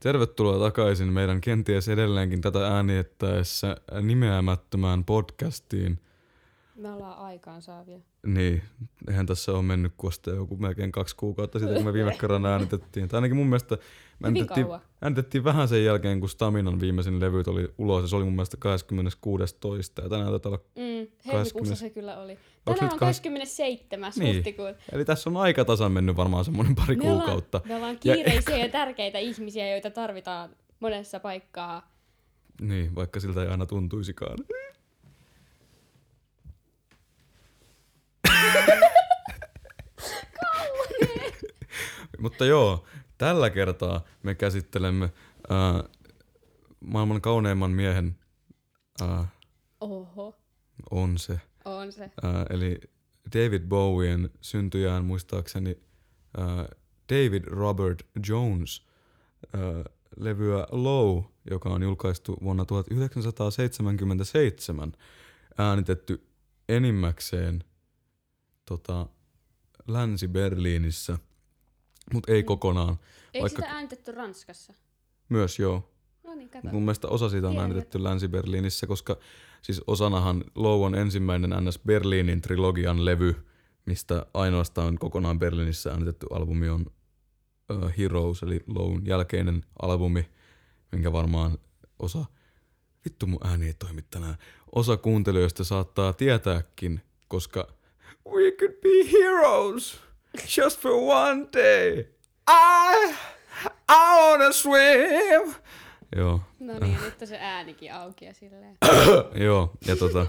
Tervetuloa takaisin meidän kenties edelleenkin tätä äänittäessä nimeämättömään podcastiin. Me ollaan aikaansaavia. Niin, eihän tässä ole mennyt kosta joku melkein kaksi kuukautta sitten, kun me viime kerran äänitettiin. Tai ainakin mun mielestä me äänitettiin, äänitettiin vähän sen jälkeen, kun Staminan viimeisin levy oli ulos, ja se oli mun mielestä 26. Ja tänään taitaa olla Mm, helmikuussa 20. se kyllä oli. Tänään on kahdes- 27. Niin. huhtikuuta. Eli tässä on aika tasan mennyt varmaan semmoinen pari Me ollaan- kuukautta. Me ollaan Ja- kiireisiä ja tärkeitä ihmisiä, joita tarvitaan monessa paikkaa. Niin, vaikka siltä ei aina tuntuisikaan. Mutta joo, tällä kertaa me käsittelemme ää, maailman kauneimman miehen, ää, Oho, on se, on se. ää, eli David Bowien syntyjään muistaakseni ää, David Robert Jones ää, levyä Low, joka on julkaistu vuonna 1977, äänitetty enimmäkseen tota, Länsi-Berliinissä, mutta ei Mm. kokonaan. Eikö Vaikka- sitä äänitetty Ranskassa? Myös joo. No niin, kato. Mun mielestä osa siitä on Tiedän. äänitetty Länsi-Berliinissä, koska siis osanahan Low on ensimmäinen NS Berliinin trilogian levy, mistä ainoastaan kokonaan Berliinissä äänitetty albumi on uh, Heroes, eli Lown jälkeinen albumi, minkä varmaan osa, vittu mun ääni ei toimi tänään, osa kuuntelijoista saattaa tietääkin, koska we could be heroes just for one day. I, I wanna swim. Joo, No niin, nyt on se äänikin auki ja silleen. joo, ja tota,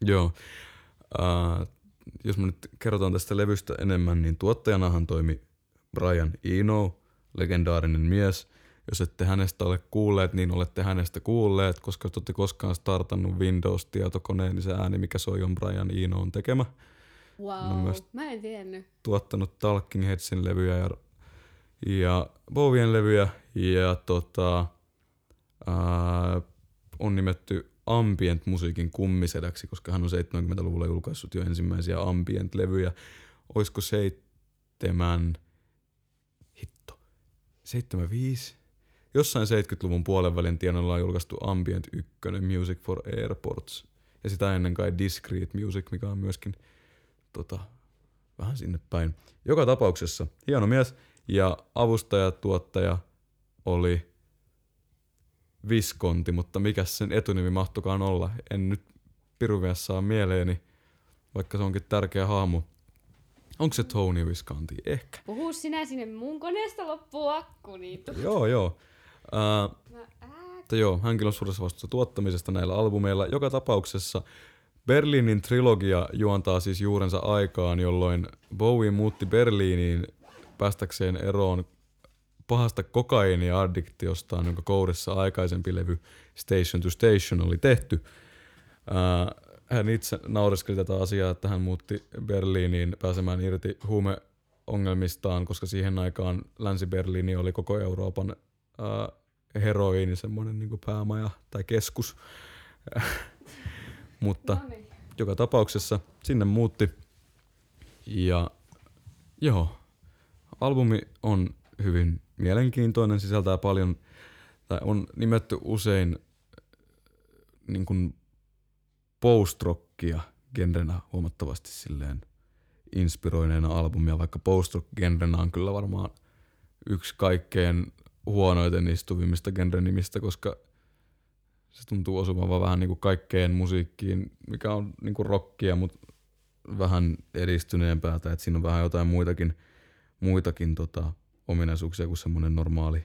joo. Uh, jos me nyt kerrotaan tästä levystä enemmän, niin tuottajanahan toimi Brian Eno, legendaarinen mies. Jos ette hänestä ole kuulleet, niin olette hänestä kuulleet, koska jos olette koskaan startannut Windows-tietokoneen, niin se ääni, mikä soi, on Brian Enoon tekemä. Wow, myös- mä en tiennyt. Tuottanut Talking Headsin levyjä ja, ja Bowien levyjä ja tota, ää, on nimetty ambient-musiikin kummisedäksi, koska hän on 70-luvulla julkaissut jo ensimmäisiä ambient-levyjä. Oisko seitsemän, hitto, 75? Jossain 70-luvun puolen välin tienoilla on julkaistu Ambient 1, Music for Airports. Ja sitä ennen kai Discreet Music, mikä on myöskin tota, vähän sinne päin. Joka tapauksessa hieno mies ja avustaja, tuottaja oli Viskonti, mutta mikä sen etunimi mahtokaan olla. En nyt piruvias saa mieleeni, vaikka se onkin tärkeä hahmo. Onko se Tony Visconti? Ehkä. Puhu sinä sinne mun koneesta loppuu akku, niin tu- Joo, joo. Ää, Mutta joo, hänkin on suuressa vastuussa tuottamisesta näillä albumeilla. Joka tapauksessa Berliinin trilogia juontaa siis juurensa aikaan, jolloin Bowie muutti Berliiniin päästäkseen eroon pahasta kokaiiniaddiktiosta, jonka kourissa aikaisempi levy Station to Station oli tehty. Ää, hän itse naureskeli tätä asiaa, että hän muutti Berliiniin pääsemään irti huumeongelmistaan, koska siihen aikaan Länsi-Berliini oli koko Euroopan ää, heroiini semmoinen niin päämaja tai keskus. Mutta no niin. joka tapauksessa sinne muutti. Ja joo, albumi on hyvin mielenkiintoinen, sisältää paljon, tai on nimetty usein niin kuin post-rockia genrenä huomattavasti silleen inspiroineena albumia, vaikka post-rock-genrenä on kyllä varmaan yksi kaikkein huonoiten istuvimmista genrenimistä, koska se tuntuu osuvan vaan vähän niin kuin kaikkeen musiikkiin, mikä on niin kuin rockia, mutta vähän edistyneempää, tai että siinä on vähän jotain muitakin, muitakin tota, ominaisuuksia kuin semmoinen normaali,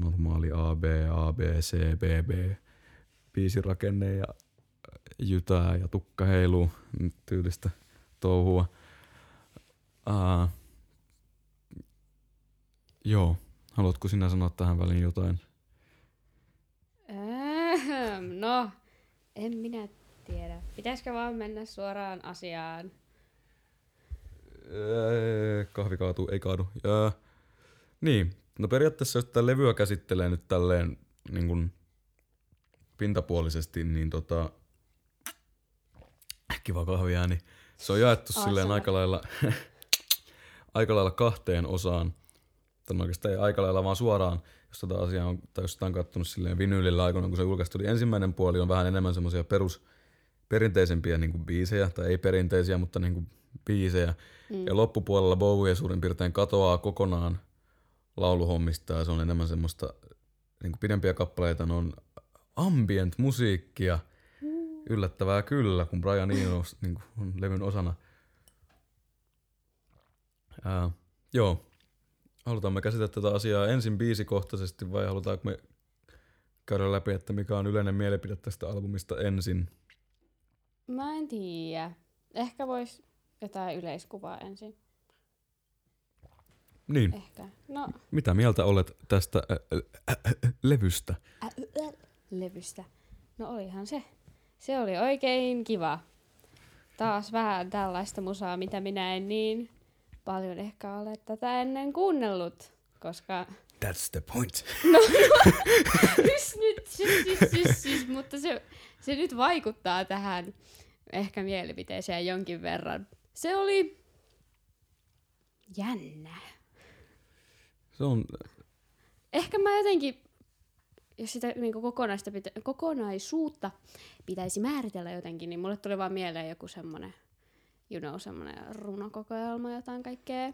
normaali A, B, A, B, C, B, B, biisirakenne ja jytää ja tukka heiluu nyt tyylistä touhua. Uh, joo, haluatko sinä sanoa tähän väliin jotain? No, en minä tiedä. Pitäisikö vaan mennä suoraan asiaan? Öö, kahvi kaatuu, ei kaadu. Ja, niin, no periaatteessa jos tätä levyä käsittelee nyt tälleen niin kuin pintapuolisesti, niin tota, kiva kahvia, niin se on jaettu Aa, silleen aika lailla, aika lailla kahteen osaan. Tai oikeastaan ei aika lailla vaan suoraan, jos tätä asiaa on, tai jos sitä on kattonut silleen vinyylillä aikoina, kun se julkaistu, niin ensimmäinen puoli on vähän enemmän semmoisia perus perinteisempiä niin kuin biisejä, tai ei perinteisiä, mutta niin kuin biisejä. Mm. Ja loppupuolella Bowie suurin piirtein katoaa kokonaan lauluhommista, ja se on enemmän semmoista niin kuin pidempiä kappaleita, ne on ambient musiikkia, yllättävää kyllä, kun Brian Eno niin kuin on levyn osana. Ää, joo, halutaanko me käsitellä tätä asiaa ensin biisikohtaisesti vai halutaanko me käydä läpi, että mikä on yleinen mielipide tästä albumista ensin? Mä en tiedä. Ehkä vois jotain yleiskuvaa ensin. Niin, Ehkä. No, mitä mieltä olet tästä levystä? levystä. No olihan se. Se oli oikein kiva. Taas vähän tällaista musaa, mitä minä en niin paljon ehkä ole tätä ennen kuunnellut. Koska That's the point. Sys nyt, sys, sys, sys, sys, mutta se, se nyt vaikuttaa tähän ehkä mielipiteeseen jonkin verran. Se oli jännä. Se on, Ehkä mä jotenkin, jos sitä niin kokonaista pitä, kokonaisuutta pitäisi määritellä jotenkin, niin mulle tuli vaan mieleen joku semmonen, you know, semmonen runokokoelma, jotain kaikkea.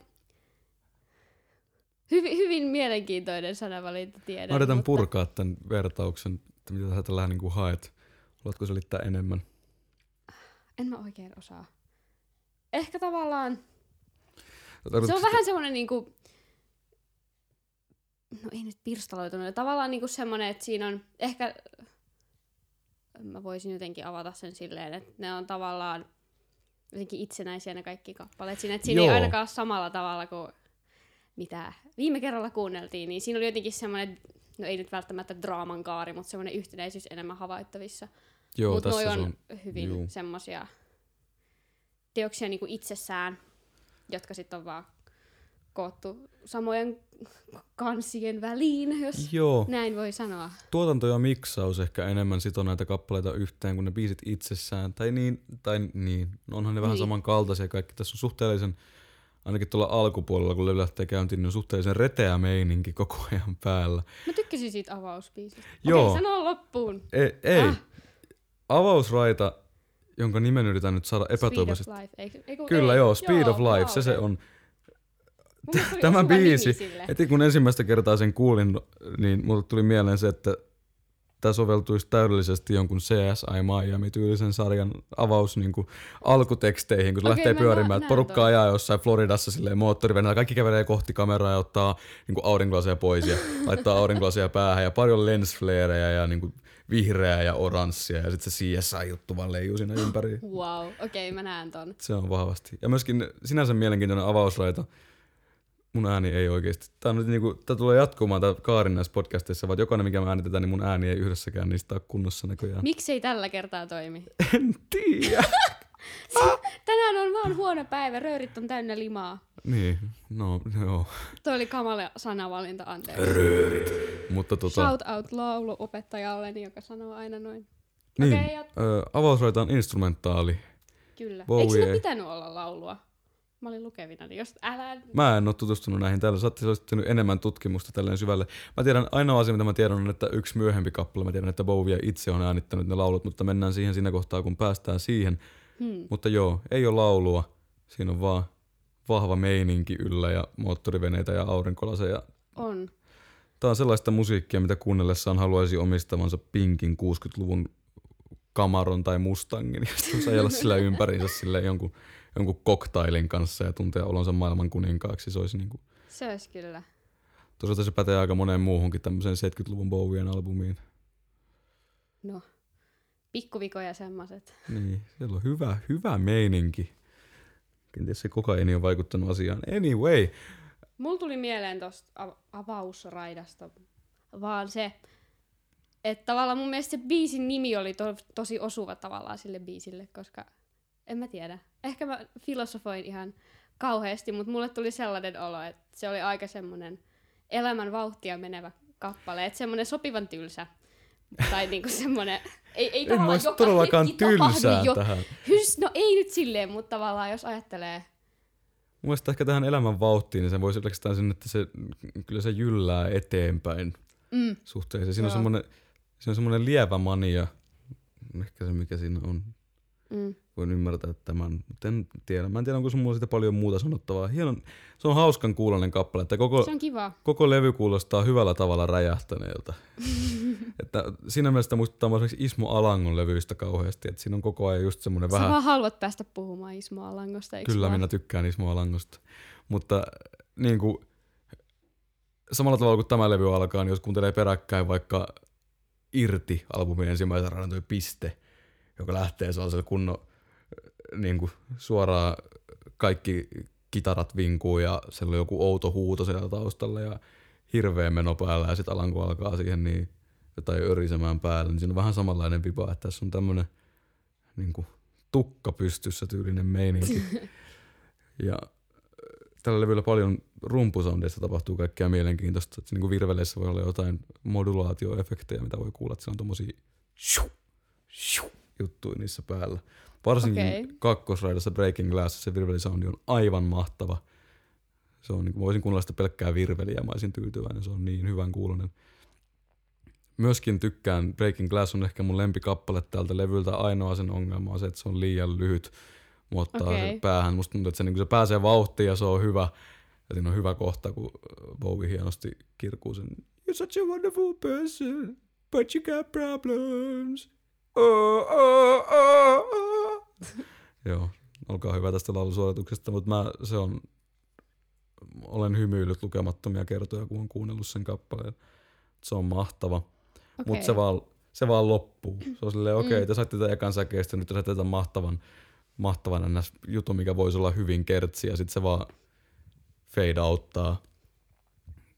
Hyvin, hyvin mielenkiintoinen sanavalinta tiedän. mä yritän mutta- purkaa tämän vertauksen, että mitä sä tällä niin haet. Haluatko selittää enemmän? En mä oikein osaa. Ehkä tavallaan, se Tarkoitatko on vähän semmoinen niinku, no ei nyt pirstaloitunut, tavallaan niinku semmoinen, että siinä on ehkä, mä voisin jotenkin avata sen silleen, että ne on tavallaan jotenkin itsenäisiä ne kaikki kappaleet siinä, että siinä Joo. ei ainakaan ole samalla tavalla kuin mitä viime kerralla kuunneltiin, niin siinä oli jotenkin semmoinen, no ei nyt välttämättä draaman kaari, mutta semmoinen yhtenäisyys enemmän havaittavissa. Joo, Mutta tässä noi on, on. hyvin juu. semmosia teoksia niinku itsessään, jotka sitten on vaan koottu samojen kansien väliin, jos Joo, näin voi sanoa. tuotanto ja miksaus ehkä enemmän sitoo näitä kappaleita yhteen kuin ne biisit itsessään. Tai niin, tai niin. No onhan ne vähän Niin. samankaltaisia kaikki. Tässä on suhteellisen, ainakin tuolla alkupuolella, kun levy lähtee käyntiin, niin on suhteellisen reteä meininki koko ajan päällä. Mä tykkäsin siitä avausbiisistä. Joo. Okei, sano loppuun. Ei, ei. Ah. Avausraita, jonka nimen yritän nyt saada Speed epätoivoisesti. of Life. Eikö, eiku, Kyllä ei, joo, Speed of Life, wow, se se on. Tämä biisi, heti kun ensimmäistä kertaa sen kuulin, niin mulle tuli mieleen se, että tämä soveltuisi täydellisesti jonkun CSI Miami-tyylisen sarjan avaus niin kuin alkuteksteihin, kun se Okei, lähtee mä pyörimään, että porukka ajaa jossain Floridassa silleen moottoriveneellä, kaikki kävelee kohti kameraa ja ottaa niin kuin aurinkolaseja pois ja laittaa aurinkolaseja päähän ja paljon lensflareja ja niin kuin vihreää ja oranssia ja sitten se CSI-juttu vaan leijuu siinä ympäri. Wow, okei, okay, mä näen ton. Se on vahvasti. Ja myöskin sinänsä mielenkiintoinen avausraita. Mun ääni ei oikeesti. Tää, on nyt niinku, tää tulee jatkumaan tää kaari näissä podcasteissa, vaan jokainen mikä me äänitetään, niin mun ääni ei yhdessäkään niistä ole kunnossa näköjään. Miksei tällä kertaa toimi? En tiedä. Tänään on vaan huono päivä, röörit on täynnä limaa. niin, no joo. Toi oli kamala sanavalinta, anteeksi. Mutta tota, Shout out lauluopettajalleni, joka sanoo aina noin. niin, Okei, jat- ö, instrumentaali. Kyllä. Bowie Eikö siinä ei. pitänyt olla laulua? Mä olin lukevina, niin jos älä... Mä en ole tutustunut näihin täällä. Sä oot enemmän tutkimusta tälleen syvälle. Mä tiedän, ainoa asia mitä mä tiedän on, että yksi myöhempi kappale, mä tiedän, että Bowie itse on äänittänyt ne laulut, mutta mennään siihen siinä kohtaa, kun päästään siihen. Hmm. Mutta joo, ei ole laulua. Siinä on vaan vahva meininki yllä ja moottoriveneitä ja aurinkolaseja. On. Tää on sellaista musiikkia, mitä kuunnellessaan haluaisi omistavansa Pinkin 60-luvun kamaron tai Mustangin sitten ajella sillä ympäriinsä sille jonkun, jonkun koktailin kanssa ja tuntea olonsa maailman kuninkaaksi. Se olisi niinku, Se olisi kyllä. toisaalta se pätee aika moneen muuhunkin tämmöiseen 70-luvun Bowien albumiin. No. Pikkuvikoja semmoset. Niin, siellä on hyvä, hyvä meininki. Kenties se kokaini on vaikuttanut asiaan. Anyway, Mulla tuli mieleen tosta av- avausraidasta vaan se, että tavallaan mun mielestä se biisin nimi oli to- tosi osuva tavallaan sille biisille, koska en mä tiedä. Ehkä mä filosofoin ihan kauheasti, mutta mulle tuli sellainen olo, että se oli aika semmoinen elämän vauhtia menevä kappale, että semmoinen sopivan tylsä tai niinku semmoinen Ei, ei En tavallaan joka todellakaan tylsää jo. tähän. Hys, no ei nyt silleen, mutta tavallaan jos ajattelee. Mun ehkä tähän elämän vauhtiin, niin se voisi oikeastaan sen, että se, kyllä se jyllää eteenpäin Mm. suhteeseen. Siinä on semmoinen, siinä on semmoinen lievä mania, ehkä se mikä siinä on. Mm. Voin ymmärtää tämän, mutta en tiedä. Mä en tiedä, onko mulla siitä paljon muuta sanottavaa. Hieno, se on hauskan kuulonen kappale, että koko, Se on kiva. koko levy kuulostaa hyvällä tavalla räjähtäneeltä. että siinä mielessä muistuttaa esimerkiksi Ismo Alangon levyistä kauheasti, että siinä on koko ajan just semmoinen Sä vähän... vaan haluat päästä puhumaan Ismo Alangosta, eikö Kyllä, vaan? minä tykkään Ismo Alangosta. Mutta niin kuin, samalla tavalla kuin tämä levy alkaa, niin jos kuuntelee peräkkäin vaikka Irti albumin ensimmäisen radan piste, joka lähtee sellaisella kunnon niin kuin suoraan kaikki kitarat vinkuu ja siellä on joku outo huuto siellä taustalla ja hirveä meno päällä ja sitten Alanko alkaa siihen niin jotain örisemään päälle, niin siinä on vähän samanlainen viba, että tässä on tämmönen niin kuin, tukka pystyssä tyylinen meininki. ja äh, tällä levyllä paljon rumpusoundeista tapahtuu kaikkea mielenkiintoista. Että niin kuin virveleissä voi olla jotain modulaatioefektejä, mitä voi kuulla, että siellä on tommosia juttuja niissä päällä. Varsinkin okay. kakkosraidassa Breaking Glass se virvelisoundi on aivan mahtava. Se on, niin kuin, voisin kuunnella sitä pelkkää virveliä mä olisin tyytyväinen, se on niin hyvän kuulonen. Myöskin tykkään, Breaking Glass on ehkä mun lempikappale tältä levyltä. Ainoa sen ongelma on se, että se on liian lyhyt. Mun ottaa okay. Päähän. Musta tuntuu, että se, niin se pääsee vauhtiin ja se on hyvä. Ja siinä on hyvä kohta, kun Bowie hienosti kirkuu sen You're such a wonderful person, but you got problems. Oh, oh, oh, oh. Joo, olkaa hyvä tästä laulusuorituksesta, mutta mä, se on, olen hymyillyt lukemattomia kertoja, kun on kuunnellut sen kappaleen. Se on mahtava, okay. Mutta se vaan, se vaan loppuu. Se on silleen, okei, okay, Mm. te saitte tämän ekan säkeistä, nyt te saitte tämän mahtavan, mahtavan ns. jutun, mikä voisi olla hyvin kertsi, ja sitten se vaan fade outtaa.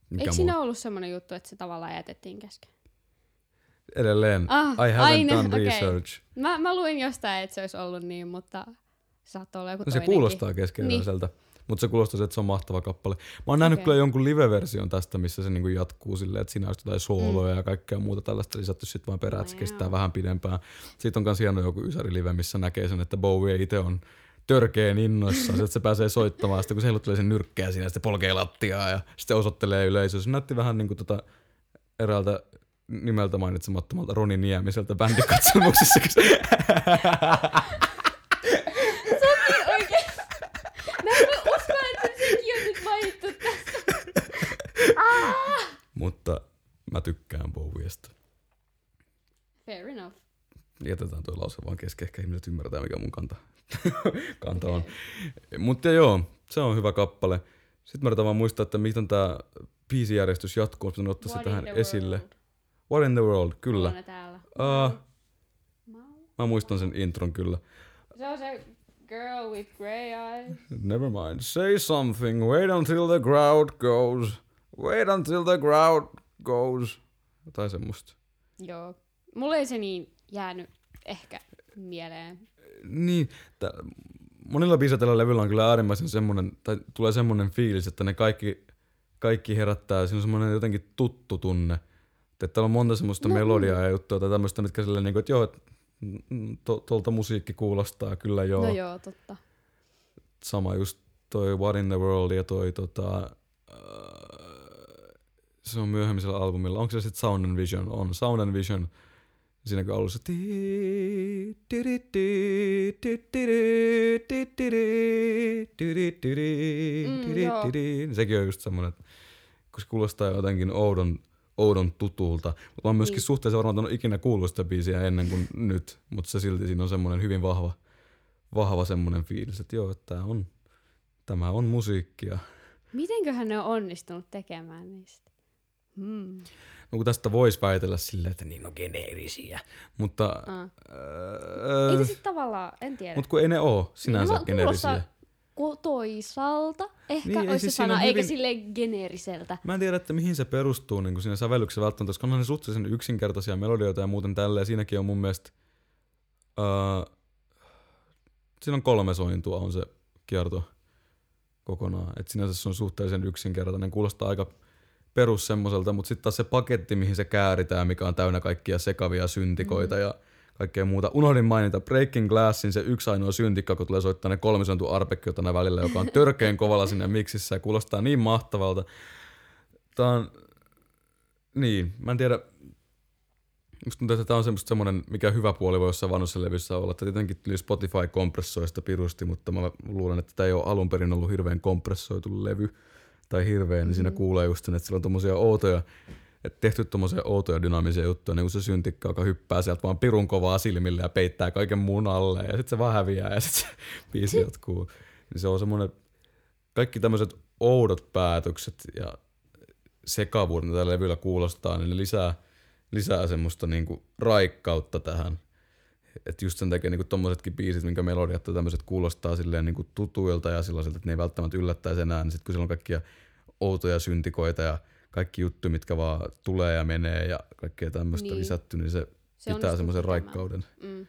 Mikä Eikö siinä ollut semmoinen juttu, että se tavallaan jätettiin kesken? Edelleen, Ah, I haven't aina, done okei. research. Mä, mä luin jostain, että se olisi ollut niin, mutta se saattoi olla joku No se toinenkin. kuulostaa keskeneräiseltä, niin. mutta se kuulostaa että se on mahtava kappale. Mä oon nähnyt Okei. kyllä jonkun live-version tästä, missä se niinku jatkuu silleen, että siinä on jotain sooloja mm. ja kaikkea muuta tällaista lisätty sitten vaan perään, että se kestää vähän pidempään. Sitten on myös hieno joku Ysäri live, missä näkee sen, että Bowie itse on törkeen innoissaan, että se pääsee soittamaan. Sitten kun se heiluttelee sen nyrkkeä siinä, sitten polkee lattiaa ja sitten osoittelee yleisöä. Se näytti vähän niin kuin tota eräältä nimeltä mainitsemattomalta Roni Niemiseltä bändikatsomuksessa. kun se- Oikein. Mä en usko, että sekin on nyt mainittu tässä. Mutta mä tykkään Bowiesta. Fair enough. Jätetään tuo lause vaan kesken, ehkä ihmiset ymmärtää, mikä mun kanta, kanta on. Mutta joo, se on hyvä kappale. Sitten mä yritän vaan muistaa, että miten tämä biisijärjestys jatkuu, mutta ottaa se tähän esille. world? What in the world, kyllä. Täällä. Uh, Mau. mä muistan sen intron kyllä. Se on se girl with grey eyes. Never mind. Say something. Wait until the crowd goes. Wait until the crowd goes. Tai semmoista. Joo. Mulle ei se niin jäänyt ehkä mieleen. Niin, monilla biisillä tällä levyllä on kyllä äärimmäisen semmonen, tai tulee semmonen fiilis, että ne kaikki, kaikki herättää, siinä on semmonen jotenkin tuttu tunne että täällä on monta semmoista no, melodiaa ja juttua tai tämmöistä, mitkä silleen, niin kuin, että joo, mm, mm, tuolta to, musiikki kuulostaa kyllä joo. No joo, totta. Sama just toi What in the World ja toi tota, uh, se on myöhemmisellä albumilla. Onko se sitten Sound and Vision? On Sound and Vision. Siinä kun alussa mm, sekin on just semmoinen, että kun se kuulostaa jotenkin oudon oudon tutulta. Mutta mä oon myöskin Niin. suhteessa varmaan ole ikinä kuullut sitä biisiä ennen kuin nyt, mutta se silti siinä on semmoinen hyvin vahva, vahva semmoinen fiilis, että joo, että tää on, tämä on musiikkia. Mitenköhän ne on onnistunut tekemään niistä? Hmm. No kun tästä voisi väitellä silleen, että niin on geneerisiä, mutta... Ah. Öö, Eikö sit tavallaan, en tiedä. mutta kun ei ne oo sinänsä No, geneerisiä. Ku- toisaalta ehkä Niin, olisi siis se sana, on eikä hyvin- silleen geneeriseltä. Mä en tiedä, että mihin se perustuu niin siinä sävellyksessä välttämättä, koska onhan ne suhteellisen yksinkertaisia melodioita ja muuten tälleen. Siinäkin on mun mielestä... Öö, siinä on kolme sointua on se kierto kokonaan. Et sinänsä se on suhteellisen yksinkertainen. Kuulostaa aika perus semmoiselta, mutta sitten taas se paketti, mihin se kääritään, mikä on täynnä kaikkia sekavia syntikoita mm. ja kaikkea muuta. Unohdin mainita Breaking Glassin se yksi ainoa syntikka, kun tulee soittaa ne kolme sointu arpekkiota tänä välillä, joka on törkeen kovalla sinne miksissä ja kuulostaa niin mahtavalta. Tää on, niin, mä en tiedä, Musta tuntuu, että tämä on semmoista semmoinen, mikä hyvä puoli voi jossain vanhoissa levyssä olla. Että tietenkin tuli Spotify kompressoi sitä pirusti, mutta mä luulen, että tämä ei ole alun perin ollut hirveän kompressoitu levy tai hirveän, niin siinä Mm. kuulee just sen, että sillä on tommosia outoja, että tehty tommosia outoja dynaamisia juttuja, niin kuin se syntikka, joka hyppää sieltä vaan pirun kovaa silmille ja peittää kaiken muun alle ja sitten se vaan häviää ja sitten se biisi jatkuu. Niin se on semmoinen, kaikki tämmöiset oudot päätökset ja sekavuuden, mitä levyllä kuulostaa, niin ne lisää, lisää semmoista niinku raikkautta tähän. Että just sen takia niinku tommosetkin biisit, minkä melodiat ja tämmöiset kuulostaa silleen niinku tutuilta ja sellaisilta, että ne ei välttämättä yllättäisi enää, niin sit kun siellä on kaikkia outoja syntikoita ja kaikki juttu, mitkä vaan tulee ja menee ja kaikkea tämmöistä Niin. lisätty, niin se, Se pitää semmoisen raikkauden. Mm.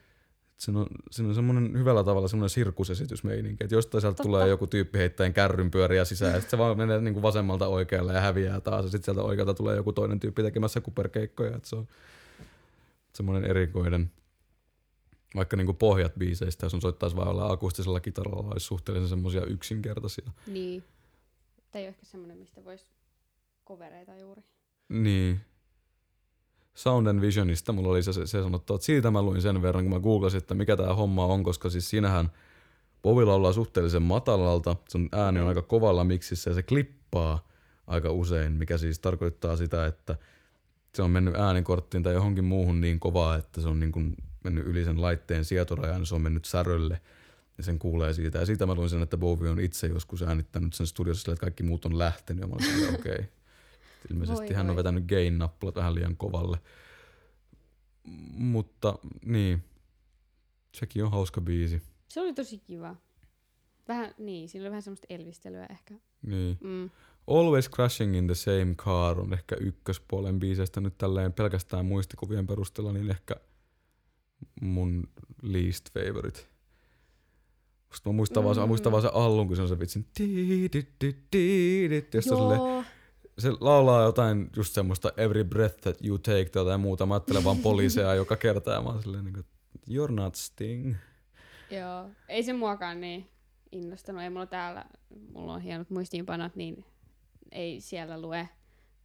Siinä on, siinä on semmoinen hyvällä tavalla semmoinen sirkusesitysmeininki, että jostain sieltä Totta. tulee joku tyyppi heittäen kärryn pyöriä sisään ja sitten se vaan menee niinku vasemmalta oikealle ja häviää taas ja sitten sieltä oikealta tulee joku toinen tyyppi tekemässä kuperkeikkoja, että se on semmoinen erikoinen. Vaikka niinku pohjat biiseistä, jos on soittaisi vaan olla akustisella kitaralla, olisi suhteellisen semmoisia yksinkertaisia. Niin. Tämä ei ole ehkä semmoinen, mistä voisi kovereita juuri. Niin. Sound and Visionista mulla oli se, se, se sanottu, että siitä mä luin sen verran, kun mä googlasin, että mikä tämä homma on, koska siis siinähän Bovi laulaa suhteellisen matalalta, sun ääni on aika kovalla miksissä ja se klippaa aika usein, mikä siis tarkoittaa sitä, että se on mennyt äänikorttiin tai johonkin muuhun niin kovaa, että se on niin kuin mennyt yli sen laitteen sietorajan, se on mennyt särölle ja sen kuulee siitä. Ja siitä mä luin sen, että Bowie on itse joskus äänittänyt sen studiossa sillä, että kaikki muut on lähtenyt ja mä olin okei. Okay. Ilmeisesti Voi hän on voi. vetänyt gain-nappulat vähän liian kovalle. Mutta niin, sekin on hauska biisi. Se oli tosi kiva. Vähän, niin, siinä oli vähän semmoista elvistelyä ehkä. Niin. Mm. Always Crashing in the Same Car on ehkä ykköspuolen biiseistä nyt tälleen pelkästään muistikuvien perusteella, niin ehkä mun least favorite. Musta mä muistan, mm. vaan, muistan vaan se allun, kun se on se vitsin josta sille, se laulaa jotain just semmoista every breath that you take tai jotain muuta. Mä ajattelen vaan poliiseja joka kerta ja mä oon silleen niin kuin, you're not Sting. joo. Ei se muakaan niin innostanut. Ei mulla täällä, mulla on hienot muistiinpanot, niin ei siellä lue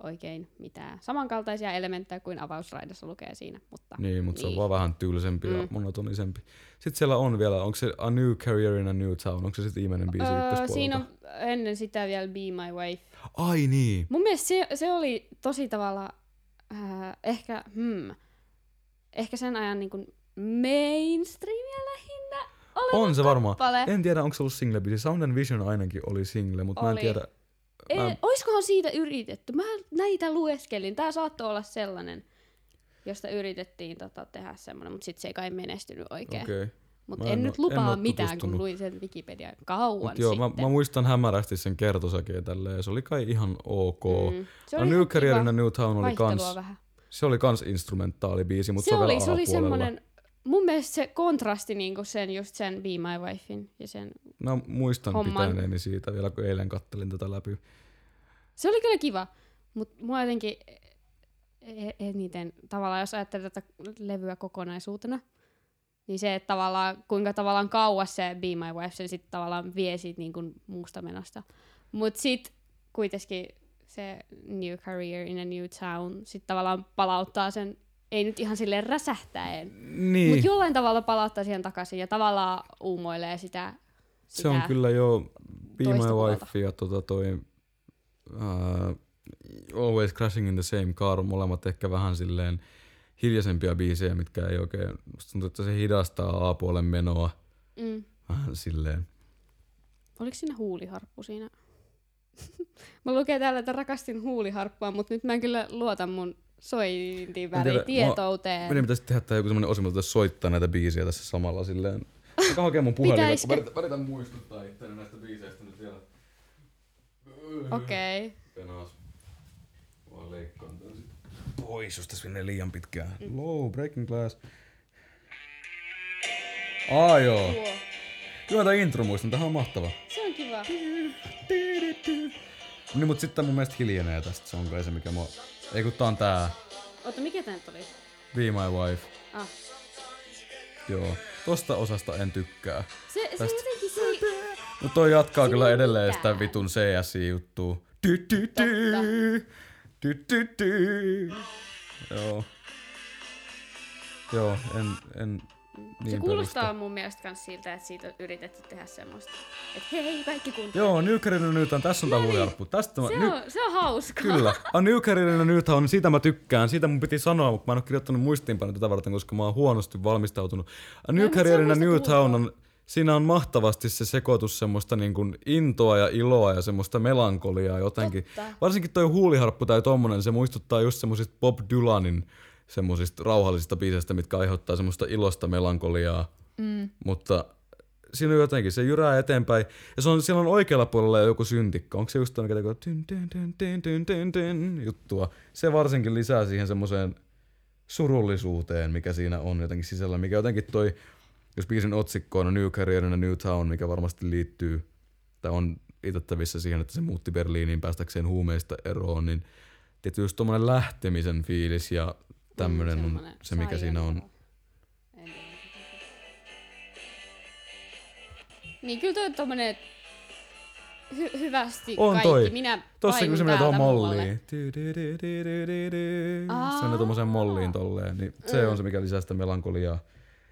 oikein mitään samankaltaisia elementtejä kuin avausraidassa lukee siinä. Mutta Niin, mutta se on Niin. vaan vähän tylsempi ja Mm. monotonisempi. Sitten siellä on vielä, onko se A New Career in a New Town, onko se sitten viimeinen biisi öö, siinä on ennen sitä vielä Be My Wife. Ai niin, Mun mielestä se, se oli tosi tavalla äh, ehkä, hmm, ehkä sen ajan niin kuin mainstreamia lähinnä on se varmaan. En tiedä, onko se ollut single biisi. Sound and Vision ainakin oli single, mutta mä en Oli. tiedä. Ei, Mä- oiskohan siitä yritetty? Mä näitä lueskelin. Tää saattoi olla sellainen, josta yritettiin tota, tehdä semmoinen, mutta sitten se ei kai menestynyt oikein. Okay. Mutta Mä en en, nyt en lupaa oo mitään, kun luin sen Wikipedian kauan Mut joo, mä, sitten. mä, muistan hämärästi sen kertosäkeen tälleen, se oli kai ihan ok. Mm, se oli New Career in a New Town oli kans, vähän. se oli kans instrumentaalibiisi, mutta se, se, oli, se oli semmoinen, mun mielestä se kontrasti niinku sen, just sen Be My Wifein ja sen, Mä muistan homman. pitäneeni siitä vielä, kun eilen kattelin tätä läpi. se oli kyllä kiva, mutta mua jotenkin e- eniten tavallaan, jos ajattelee tätä levyä kokonaisuutena, niin se, että tavallaan kuinka tavallaan kauas se Be My Wife sen sitten tavallaan vie siitä niin kuin muusta menosta. Mutta sitten kuitenkin se New Career in a New Town sitten tavallaan palauttaa sen, ei nyt ihan silleen räsähtäen, Niin, mutta jollain tavalla palauttaa siihen takaisin ja tavallaan uumoilee sitä, sitä se on kyllä jo Be My. Wife ja tota toi uh, Always Crashing in the Same Car on molemmat ehkä vähän silleen hiljaisempia biisejä, mitkä ei oikein, musta tuntuu, että se hidastaa A-puolen menoa Mm. vähän silleen. Oliko siinä huuliharppu siinä? mä lukee täällä, että rakastin huuliharppua, mutta nyt mä en kyllä luota mun sointiväri-tietouteen. Meidän pitäisi tehdä tää joku semmonen osimo, että soittaa näitä biisejä tässä samalla silleen. Alkaa hakea mun puhelimella, kun väritän, väritän muistuttaa itseäni näistä biiseistä nyt vielä. Okei. Okay. Penaas. Vaan leikkaan tän sit pois, jos tässä menee liian pitkään. Low, breaking glass. Aa joo. Tuo. Kyllä tää intro muistan, tähän on mahtava. Se on kiva. Niin mut sitten mun mielestä hiljenee tästä, se on kai se mikä mua... Ei kun tää on tää, Ota, mikä tää nyt oli? Be My Wife. Ah. Joo, tosta osasta en tykkää. Se, se Tästä. jotenkin se. Mutta toi jatkaa Siinä kyllä edelleen mitään. sitä vitun CSI-juttua. Ty, ty, ty. Ty, ty, ty. Joo. Joo, en, en niin se kuulostaa perusta. mun mielestä kans siltä, että siitä on yritetty tehdä semmoista, että hei, kaikki kuntoon. Joo, New Carolina Newtown, tässä on No niin. huijarppu. Tästä mä, Se ny, on, se on hauskaa. Kyllä. A New Carolina Newtown, siitä mä tykkään. Siitä mun piti sanoa, mutta mä en ole kirjoittanut muistiinpanoja tätä varten, koska mä oon huonosti valmistautunut. New No, on ulkoa. on, siinä on mahtavasti se sekoitus semmoista niin kuin intoa ja iloa ja semmoista melankoliaa jotenkin. Totta. Varsinkin toi huuliharppu tai tommonen, se muistuttaa just semmoisista Bob Dylanin semmoisista rauhallisista biiseistä, mitkä aiheuttaa semmoista ilosta melankoliaa. Mm. Mutta siinä on jotenkin, se jyrää eteenpäin. Ja se on, siellä on oikealla puolella joku syntikka. Onko se just toi, mikä tekee juttua. Se varsinkin lisää siihen semmoiseen surullisuuteen, mikä siinä on jotenkin sisällä. Mikä jotenkin toi, jos biisin otsikko on New Career in a New Town, mikä varmasti liittyy, tai on itettävissä siihen, että se muutti Berliiniin päästäkseen huumeista eroon, niin tietysti just tommonen lähtemisen fiilis ja tämmönen Mm, on se, mikä siinä on. Niin kyllä toi on tommonen hy- hyvästi On kaikki. toi. Minä Tossa kun se menee tuohon molliin. Se menee tuommoiseen molliin tolleen. Niin se on se, mikä lisää sitä melankoliaa.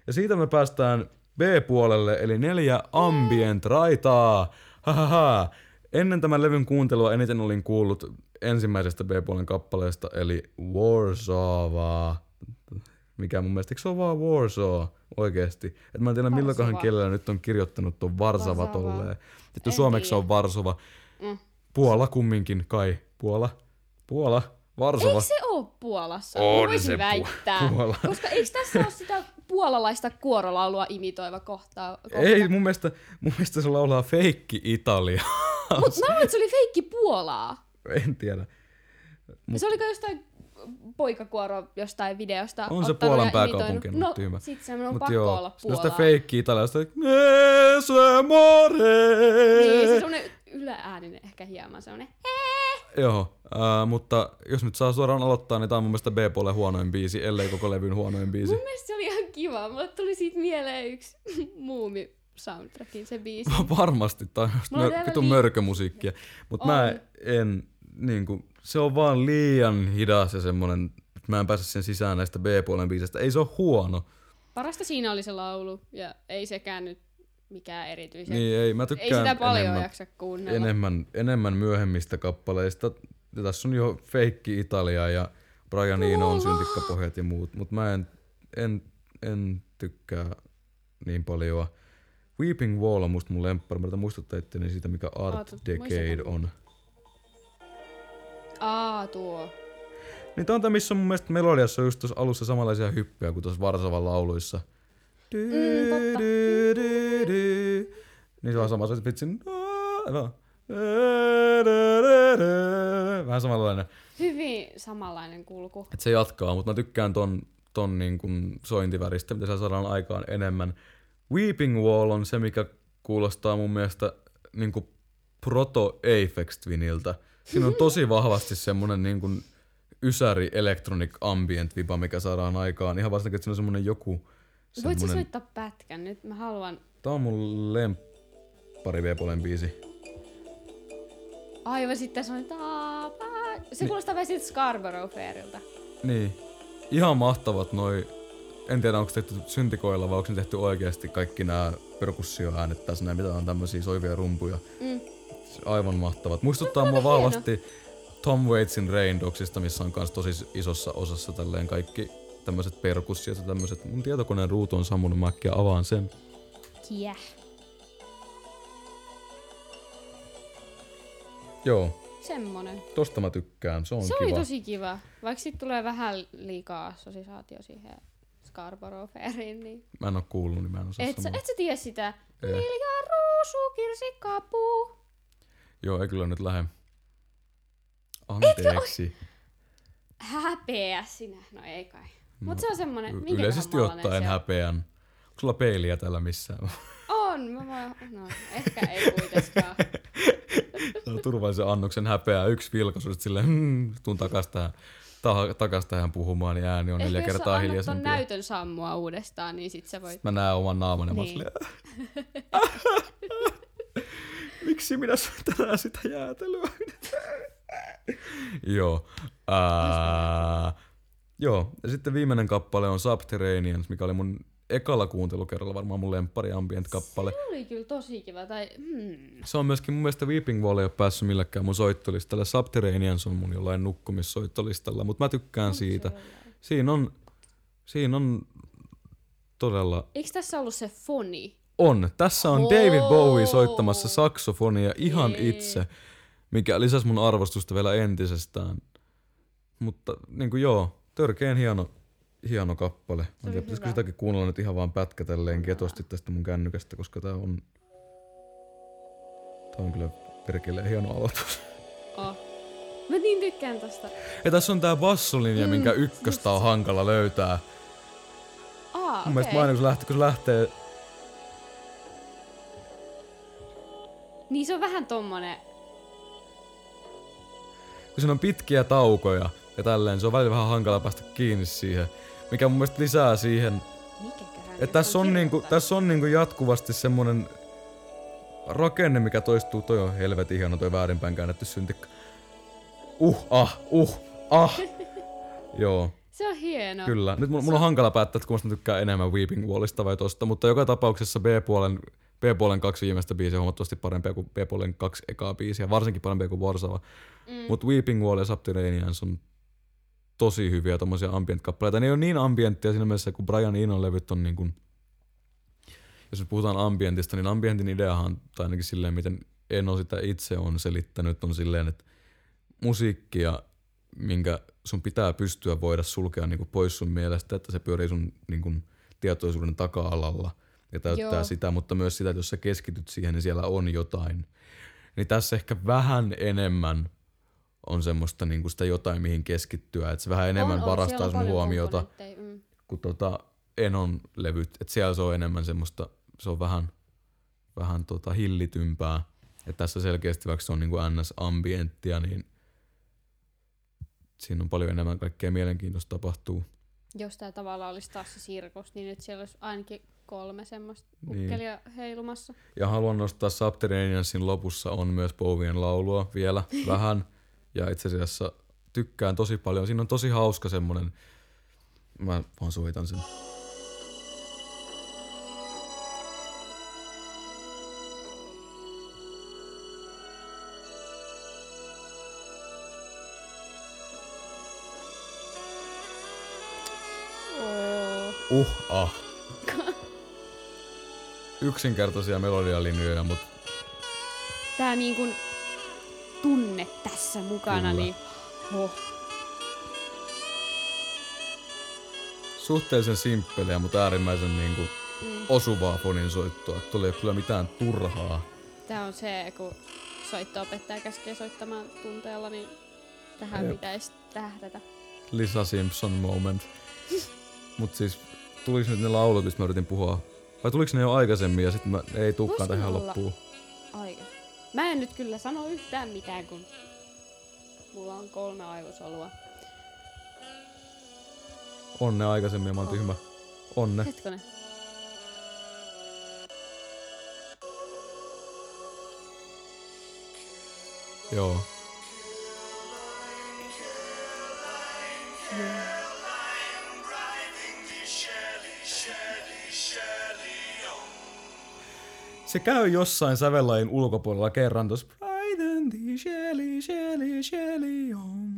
Ja siitä me päästään B-puolelle, eli neljä ambient raitaa. Hahaha. Ennen tämän levyn kuuntelua eniten olin kuullut ensimmäisestä B-puolen kappaleesta, eli Warsawaa. Mikä mun mielestä, eikö se ole vaan Warsaw oikeesti? Et mä en tiedä Varsova. kielellä nyt on kirjoittanut tuon Varsava Varsava. tolleen. En suomeksi tiedä. on Varsova. Mm. Puola kumminkin kai. Puola. Puola. Varsova. Eikö se oo Puolassa? On voisin se väittää. Puola. Koska eikö tässä ole sitä puolalaista kuorolaulua imitoiva kohtaa? kohta? Ei, mun mielestä, mun mielestä se laulaa feikki Italia. Mut mä luulen, että se oli feikki Puolaa. En tiedä. Mut... Se oliko jostain poikakuoro jostain videosta On se Puolan pääkaupunki. No, tyhmä. sit se on Mut pakko joo, olla Puolaa. feikki Italiasta. Ese more. Niin, se semmonen yläääninen ehkä hieman semmonen. Joo, äh, mutta jos nyt saa suoraan aloittaa, niin tää on mun mielestä B-puolen huonoin biisi, ellei koko levyn huonoin biisi. Mun mielestä se oli ihan kiva. Mulle tuli siitä mieleen yksi muumi soundtrackin se biisi. Varmasti, tai on vitun vi- mörkömusiikkia. Mutta mä On. En, niinku, se on vaan liian hidas ja semmonen, että mä en pääse sen sisään näistä B-puolen biisistä. Ei se ole huono. Parasta siinä oli se laulu, ja ei sekään nyt mikään erityisen. Niin ei, mä ei tykkään sitä paljon enemmän, jaksa kuunnella. enemmän, enemmän myöhemmistä kappaleista. Ja tässä on jo feikki Italia ja Brian Eno on syntikkapohjat ja muut, mutta mä en, en, en tykkää niin paljon. Weeping Wall on musta mun lemppari, mä muistuttaa itteni siitä, mikä Art Decade on. Aa, tuo. Niin tää on tää, missä mun mielestä melodiassa on just tuossa alussa samanlaisia hyppyjä kuin tuossa Varsavan lauluissa. Mm, totta. Niin se on sama, se vitsin... Vähän samanlainen. Hyvin samanlainen kulku. Et se jatkaa, mutta mä tykkään ton, ton niin kun sointiväristä, mitä siellä saadaan aikaan enemmän. Weeping Wall on se, mikä kuulostaa mun mielestä niin proto Aphex Twiniltä. Siinä on tosi vahvasti semmonen niin kuin ysäri electronic ambient viba, mikä saadaan aikaan. Ihan varsinkin, että siinä on semmonen joku semmonen... soittaa pätkän nyt? Mä haluan... Tää on mun lemppari V-puolen biisi. Aivan sitten se on... taapa. Se kuulostaa vähän siltä Scarborough Fairilta. Niin. Ihan mahtavat noi... En tiedä, onko tehty syntikoilla vai onko ne tehty oikeasti kaikki nämä perkussioäänet tässä näin, mitä on tämmöisiä soivia rumpuja. Mm. Aivan mahtavat. Muistuttaa mua hieno. vahvasti Tom Waitsin Rain Dogsista, missä on kans tosi isossa osassa tälleen kaikki tämmöiset perkussiot ja tämmöiset. Mun tietokoneen ruutu on sammunut, mä avaan sen. Kiä. Joo, Semmonen. tosta mä tykkään, se on se kiva. oli tosi kiva. Vaikka sit tulee vähän liikaa assosiaatio siihen Scarborough Fairiin, niin... Mä en oo kuullut, niin mä en osaa Et sä, et sä tiedä sitä? Ei. Lilja ruusu, kirsikkapuu. Joo, ei kyllä nyt lähde. Anteeksi. Häpeä sinä. No ei kai. No, se on semmonen... Y- Yleisesti ottaen on? häpeän. Onko sulla peiliä täällä missään? On, mä voin... No, ehkä ei kuitenkaan. Saa turvallisen annoksen häpeää, yksi vilkaisu, sit silleen, hmm, tuun takas tähän ta- takas tähän puhumaan, niin ääni on neljä Ehkä jos kertaa sä annat ton hiljaisempi. näytön sammua uudestaan, niin sit sä voit... Mä näen oman naaman ja mä oon Niin. silleen, Miksi minä söin tänään sitä jäätelöä? joo. Ää, joo. Ja sitten viimeinen kappale on Subterraneans, mikä oli mun ekalla kuuntelukerralla varmaan mun lemppari ambient-kappale. Se oli kyllä tosi kiva. Tai, hmm. Se on myöskin mun mielestä Weeping Wall ei ole päässyt millekään mun soittolistalle. Subterraneans on mun jollain nukkumissoittolistalla, mutta mä tykkään siitä. Siinä on, siinä on todella Eikö tässä ollut se foni? On. Tässä on. David Bowie soittamassa saksofonia ihan Jee. itse, mikä lisäsi mun arvostusta vielä entisestään. Mutta niin kuin joo, törkeen hieno, hieno kappale. Mä tiedä, pitäisikö sitäkin kuunnella nyt ihan vaan pätkätälleen ketosti tästä mun kännykästä, koska tää on... Tää on kyllä perkeleen hieno aloitus. Oh. Mä niin tykkään tosta. Ja tässä on tää bassolinja, Mm, minkä ykköstä on hankala löytää. Aa, Mun mielestä okay. kun se lähtee, kun se lähtee Niin se on vähän tommonen... kun siinä on pitkiä taukoja ja tälleen, se on välillä vähän hankala päästä kiinni siihen. Mikä mun mielestä lisää siihen, Mikäköhän että tässä on, niinku, kirjoittanut? tässä on niinku jatkuvasti semmonen rakenne, mikä toistuu. Toi on helvetin hieno toi väärinpäin käännetty syntikka. Uh, ah, uh, ah. Joo, Se on hieno. kyllä. Nyt mun, mun on hankala päättää, että kummasta mä tykkään enemmän Weeping Wallista vai tosta, mutta joka tapauksessa B-puolen, B-puolen kaksi viimeistä biisiä on huomattavasti parempia kuin B-puolen kaksi ekaa biisiä, varsinkin parempia kuin Warsava. Mm. Mutta Weeping Wall ja Subterraneans on tosi hyviä tommosia ambient-kappaleita. Ne ei ole niin ambienttia siinä mielessä, kun Brian Enon levyt on niin kuin, jos nyt puhutaan ambientista, niin ambientin ideahan, tai ainakin silleen, miten Eno sitä itse on selittänyt, on silleen, että musiikkia, minkä sun pitää pystyä voida sulkea niin kuin pois sun mielestä, että se pyörii sun niin kuin, tietoisuuden taka-alalla ja täyttää Joo. sitä, mutta myös sitä, että jos sä keskityt siihen, niin siellä on jotain. Niin tässä ehkä vähän enemmän on semmoista niin kuin sitä jotain, mihin keskittyä, että se vähän enemmän on, on, varastaa on sun huomiota Mm. kuin tota Enon levyt, että siellä se on enemmän semmoista, se on vähän, vähän tota hillitympää. Ja tässä selkeästi, vaikka se on niinku NS-ambienttia, niin siinä on paljon enemmän kaikkea mielenkiintoista tapahtuu. Jos tää tavallaan olisi taas se sirkus, niin nyt siellä olisi ainakin kolme semmoista Niin. ukkelia heilumassa. Ja haluan nostaa Subterraneansin lopussa on myös Bowien laulua vielä vähän. Ja itse asiassa tykkään tosi paljon. Siinä on tosi hauska semmonen, mä vaan soitan sen. Uh, ah. Yksinkertaisia melodialinjoja, mutta Tää niin kuin tunne tässä mukana, Kyllä. niin oh. suhteellisen simppeliä, mutta äärimmäisen niinku mm. osuvaa fonin soittoa. Tuolla ei kyllä mitään turhaa. Tää on se, kun soitto-opettaja käskee soittamaan tunteella, niin tähän Jep. pitäisi tähdätä. Lisa Simpson moment. Mut siis tuliks nyt ne laulut, mistä mä yritin puhua? Vai tuliks ne jo aikaisemmin ja sitten mä ei tuukkaan Vois tähän olla. loppuun? Aika. Mä en nyt kyllä sano yhtään mitään, kun mulla on kolme aivosolua. On ne aikaisemmin mä oon On. tyhmä. On ne. Hetkonen. Joo. Se käy jossain sävellajin ulkopuolella kerran tuossa Brighten the Shelly, Shelly, Shelly on.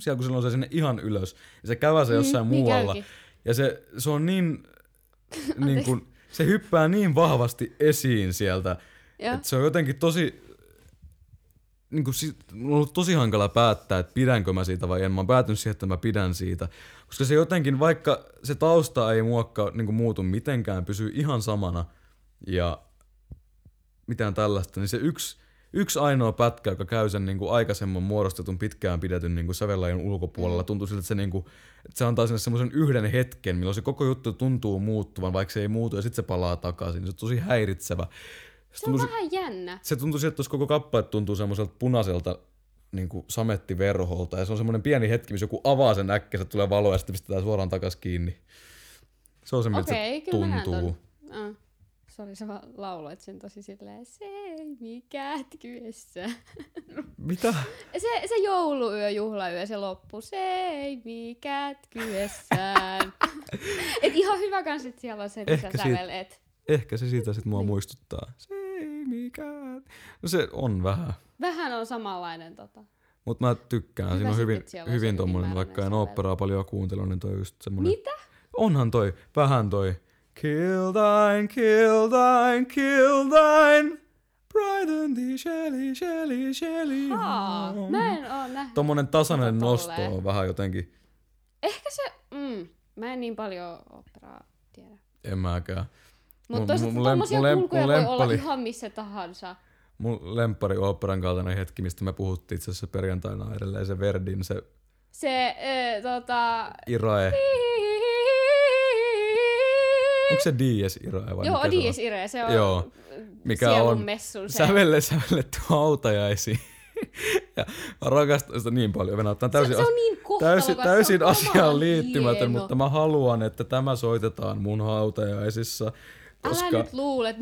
Siellä kun se nousee sinne ihan ylös. Ja se käväsee jossain Mm, niin muualla. käykin. Ja se, se on niin, niin kuin, se hyppää niin vahvasti esiin sieltä, että se on jotenkin tosi, niin kuin, on ollut tosi hankala päättää, että pidänkö mä siitä vai en. Mä oon päätynyt siihen, että mä pidän siitä. Koska se jotenkin, vaikka se tausta ei muokka, niin kuin muutu mitenkään, pysyy ihan samana ja mitään tällaista, niin se yksi, yksi ainoa pätkä, joka käy sen niin kuin aikaisemman muodostetun pitkään pidetyn niin kuin sävellajin ulkopuolella, tuntuu siltä, että se, niin kuin, että se antaa sinne semmoisen yhden hetken, milloin se koko juttu tuntuu muuttuvan, vaikka se ei muutu, ja sitten se palaa takaisin. Se on tosi häiritsevä. Se Se on tuntuu, vähän jännä. se tuntuu siltä, että koko kappale tuntuu semmoiselta punaiselta niinku samettiverholta ja se on semmoinen pieni hetki, missä joku avaa sen äkkiä, se tulee valoa ja sitten pistetään suoraan takas kiinni. Se on se, miltä Okei, se tuntuu. ton. Ah. Sori, sä vaan lauloit sen tosi silleen, se ei mikään kyessä. Mitä? Se, se jouluyö, juhlayö, se loppu, se ei mikään kyessään. et ihan hyvä kans, että siellä on se Ehkä lisäsävel, et Ehkä se siitä sit Niin. mua muistuttaa. Se ei mikään. No se on vähän. vähän on samanlainen tota. Mutta mä tykkään. Hyvä Siinä on hyvin, se hyvin tommonen, vaikka en oopperaa paljon kuuntele, niin toi just semmonen. Mitä? Onhan toi, vähän toi. Kill thine, kill thine, kill thine. Brighten the Shelly, Shelly, Shelly. Aa, mä en oo nähnyt. Tommonen tasainen nosto on vähän jotenkin, Ehkä se, mm, mä en niin paljon operaa tiedä. en mäkään. Mutta toisaalta mun tommosia mun lem- kulkuja mun voi olla lemppari- ihan missä tahansa. Mun lemppari oopperan kaltainen hetki, mistä me puhuttiin itse asiassa perjantaina edelleen, se Verdin, se Se, äh, tota... Irae. Onko se Dies Irae vai Joo, mikä se on? Dies Ire, se on Joo, mikä on messun se. sävelle sävelletty hautajaisiin. ja mä rakastan sitä niin paljon. On täysin, se, se on niin täysin, täysin on asiaan liittymätön, hieno. mutta mä haluan, että tämä soitetaan mun hautajaisissa. Koska Älä nyt luule.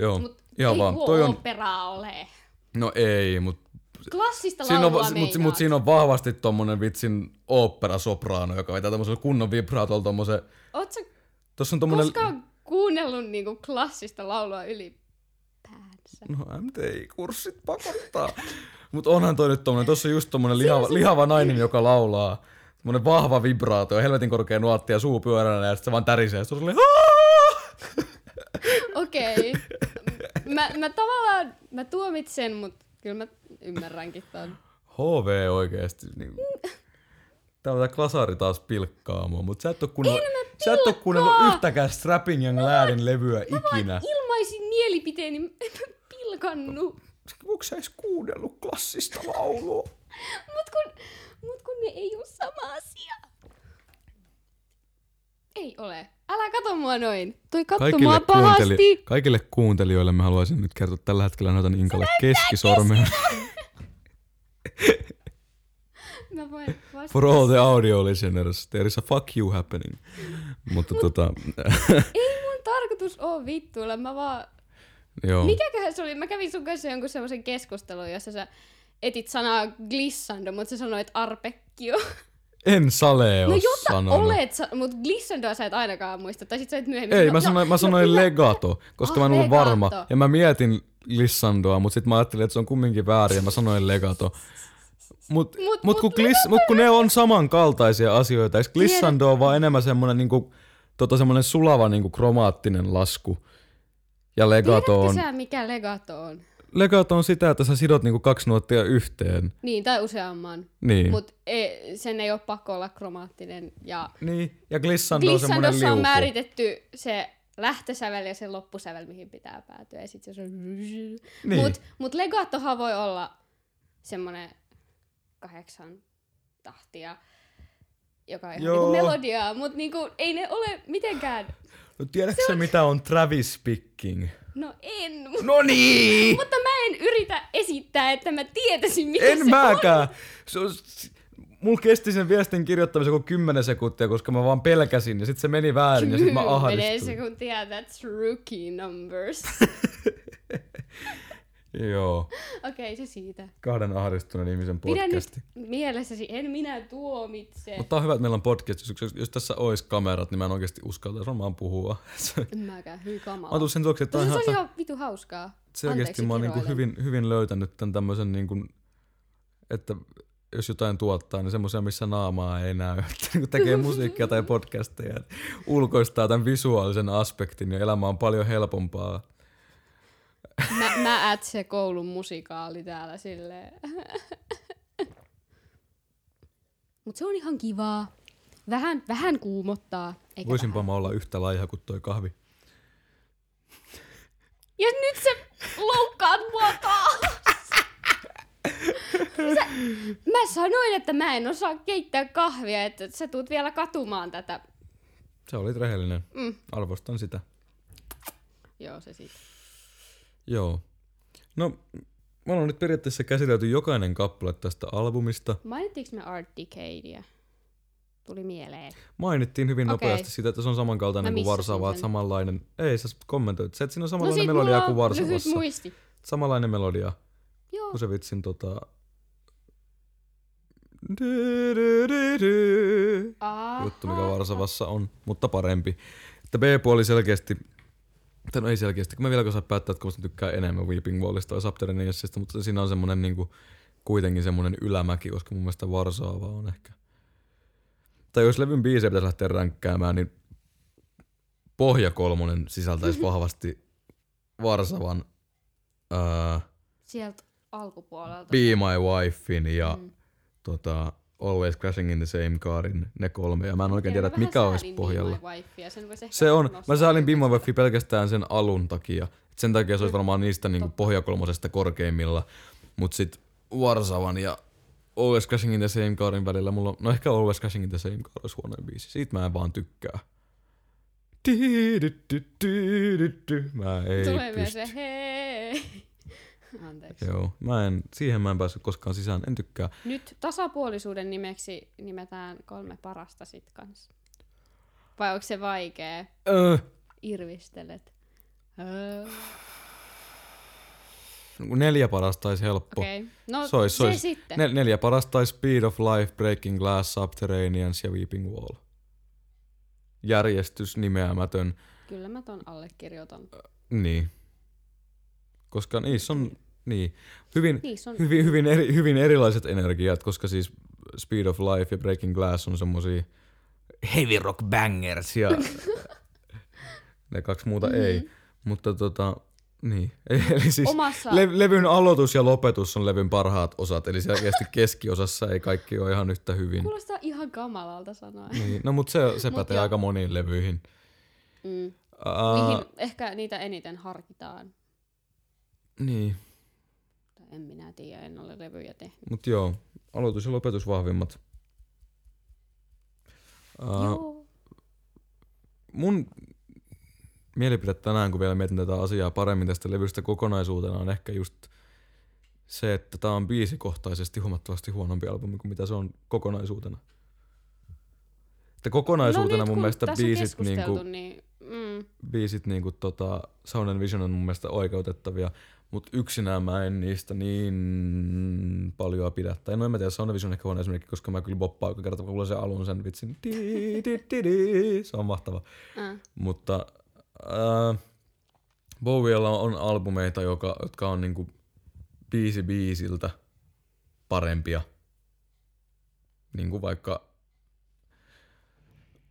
Joo, Mut ihan ei vaan. Toi on, operaa ole. no ei, mutta Klassista Siinä on, mut, mut siinä on vahvasti tommonen vitsin opera-sopraano, joka vetää tommosella kunnon vibraatolla tommosen... Oot sä Tossa on tommonen... koskaan kuunnellut niinku klassista laulua ylipäänsä? No MTI-kurssit pakottaa. Mut onhan toi nyt tommonen, tossa on just tommonen lihava, lihava nainen, joka laulaa. Tommonen vahva vibraato ja helvetin korkea nuotti ja suu pyöränä ja sit se vaan tärisee. Sitten on Okei. Mä, mä tavallaan, mä tuomitsen, mut kyllä mä ymmärränkin ton. HV oikeesti. Niin... Tää klasari taas pilkkaa mua, mut sä et oo kuunnellut, sä et kuunnellut yhtäkään Strapping Young Ladin levyä ikinä. Ilmaisin mielipiteeni, en mä pilkannu. Onko sä edes kuunnellut klassista laulua? Mut kun, mut kun ne ei oo sama asia. Ei ole. Älä kato mua noin. Toi katso mua pahasti. kaikille kuuntelijoille mä haluaisin nyt kertoa, että tällä hetkellä näytän Inkalle keskisormen. Mä voin vastata. For all the audio listeners, there is a fuck you happening. Mutta tota, Ei mun tarkoitus oo vittuilla, mä vaan... joo. Mikäköhän se oli? Mä kävin sun kanssa jonkun semmoisen keskustelun, jossa sä etit sanaa glissando, mutta sä sanoit arpekkio. En sale No oo jota sanonut. olet, sa- mutta glissandoa sä et ainakaan muista. Tai sit sä et myöhemmin Ei, sano- mä sanoin, mä sanoin kyllä. legato, koska Ah, mä en ollut legato. varma. Ja mä mietin lissandoa, mutta sitten mä ajattelin, että se on kumminkin väärin ja mä sanoin legato. Mut, mut, Mut- mut, kun, mut glis, mut kun ne on samankaltaisia asioita, eikö glissando on vaan enemmän semmonen, niinku, tota, semmonen sulava niinku, kromaattinen lasku. Ja legato on, Tiedätkö sä, mikä legato on? Legato on sitä, että sä sidot niinku kaksi nuottia yhteen. Niin, tai useamman. Niin. Mutta ei, sen ei ole pakko olla kromaattinen. Ja niin. Ja glissando on glissandossa liuku. on määritetty se lähtösävel ja se loppusävel, mihin pitää päätyä. Ja sit se on... Niin. Mut, mut legattohan voi olla semmonen kahdeksan tahtia, joka on ihan Joo. niinku melodiaa, mut niinku, ei ne ole mitenkään... No, tiedätkö sä, mitä on Travis Picking? No en, No niin! mutta mä en yritä esittää, että mä tietäisin, mitä En se mäkään. Se on, mulla kesti sen viestin kirjoittamisen kuin 10 sekuntia, koska mä vaan pelkäsin ja sitten se meni väärin ja sitten mä ahdistuin. sekuntia, that's rookie numbers. Joo, Okei, okay, se siitä. kahden ahdistuneen ihmisen Pidä nyt podcasti. mielessäsi, en minä tuomitse. Mutta on hyvä, että meillä on podcast. Jos, jos tässä olisi kamerat, niin mä en oikeasti uskaltaisi varmaan puhua. En mäkään, hyi mä kamala. tulen sen tuoksi, että on se ihan, olisi ihan vitu hauskaa. selkeästi Anteeksi, mä oon kiroilen. hyvin, hyvin löytänyt tämän tämmöisen, niinku, että jos jotain tuottaa, niin semmoisia, missä naamaa ei näy. Että niinku tekee musiikkia tai podcasteja, ulkoistaa tämän visuaalisen aspektin ja elämä on paljon helpompaa. Mä, mä ät se koulun musikaali täällä silleen. Mut se on ihan kivaa. Vähän, vähän kuumottaa. Eikä Voisinpa vähän. mä olla yhtä laiha kuin toi kahvi. Ja nyt se loukkaat mua taas. Sä, Mä sanoin, että mä en osaa keittää kahvia, että sä tuut vielä katumaan tätä. Se olit rehellinen. Mm. Arvostan sitä. Joo, se siitä. Joo. No, me ollaan nyt periaatteessa käsitelty jokainen kappale tästä albumista. Mainittiinko me Art Decadia? Tuli mieleen. Mainittiin hyvin Okei. nopeasti sitä, että se on samankaltainen Mä kuin Varsava, että samanlainen. Ei, sä kommentoit se, että siinä on No samanlainen sit melodia kuin Varsavassa. muisti. Samanlainen melodia Joo. kuin se vitsin tota... Juttu, mikä Varsavassa on, mutta parempi. Että B-puoli selkeästi, tai no ei selkeästi, kun mä vielä osaa päättää, että kun tykkää enemmän Weeping Wallista vai Subterraneousista, mutta siinä on semmonen niinku, kuitenkin semmonen ylämäki, koska mun mielestä Varsaava on ehkä. Tai jos levyn biisejä pitäisi lähteä ränkkäämään, niin Pohja kolmonen sisältäisi vahvasti Varsavan uh, Sieltä alkupuolelta. Be My Wifein ja Mm. tota, Always Crashing in the Same Carin, ne kolme. Ja mä en oikein tiedä, että mikä olisi pohjalla. Be My Wifea, sen Se on, mä säälin yhdeksi. Bimma Weffi pelkästään sen alun takia. Et sen takia se olisi varmaan niistä niinku pohjakolmosesta korkeimmilla. Mut sit Varsavan ja Always Crashing in the Same Carin välillä mulla on, no ehkä Always Crashing in the Same Car olisi huonoin biisi. Siitä mä en vaan tykkää. Mä ei Tulee pysty. se hei. Anteeksi. Joo, mä en, siihen mä en päässyt koskaan sisään, en tykkää. Nyt tasapuolisuuden nimeksi nimetään kolme parasta sit kanssa. Vai onko se vaikea? Öö, Irvistelet. Öö. neljä parasta olisi helppo. Okei. No Sois, se sois. sitten. Nel- neljä parasta olisi Speed of Life, Breaking Glass, Subterraneans ja Weeping Wall. Järjestys nimeämätön. Kyllä mä ton allekirjoitan. Niin. Koska niissä on niin, hyvin, Niissä on hyvin, hyvin, eri, hyvin erilaiset energiat, koska siis Speed of Life ja Breaking Glass on semmosia heavy rock bangers ja ne kaksi muuta mm-hmm. ei. Mutta tota, niin. Eli siis omassa... le- levyn aloitus ja lopetus on levyn parhaat osat, eli selkeästi keskiosassa ei kaikki ole ihan yhtä hyvin. Kuulostaa ihan kamalalta sanoa. Niin, no mutta se, se Mut pätee joo. aika moniin levyihin. Mm. Uh, Mihin ehkä niitä eniten harkitaan. Niin, Tai en minä tiedä, en ole levyjä tehnyt. mutta joo, aloitus ja lopetus vahvimmat. Uh, Joo. mun mielipide tänään, kun vielä mietin tätä asiaa paremmin tästä levystä kokonaisuutena, on ehkä just se, että tämä on biisikohtaisesti huomattavasti huonompi albumi kuin mitä se on kokonaisuutena. Että kokonaisuutena no nyt, mun kun mielestä biisit, niinku, niin... Mm. biisit niinku tota, Sound and Vision on mun mielestä oikeutettavia, mutta yksinään mä en niistä niin paljon pidä. Tai no en mä tiedä, Sound Vision on ehkä huono esimerkki, koska mä kyllä boppaan joka kerta, kun kuulen sen alun sen vitsin. Di, di, di, di. Se on mahtava. Äh. Mutta äh, Bowiella on albumeita, joka, jotka on niinku biisi biisiltä parempia. Niinku vaikka...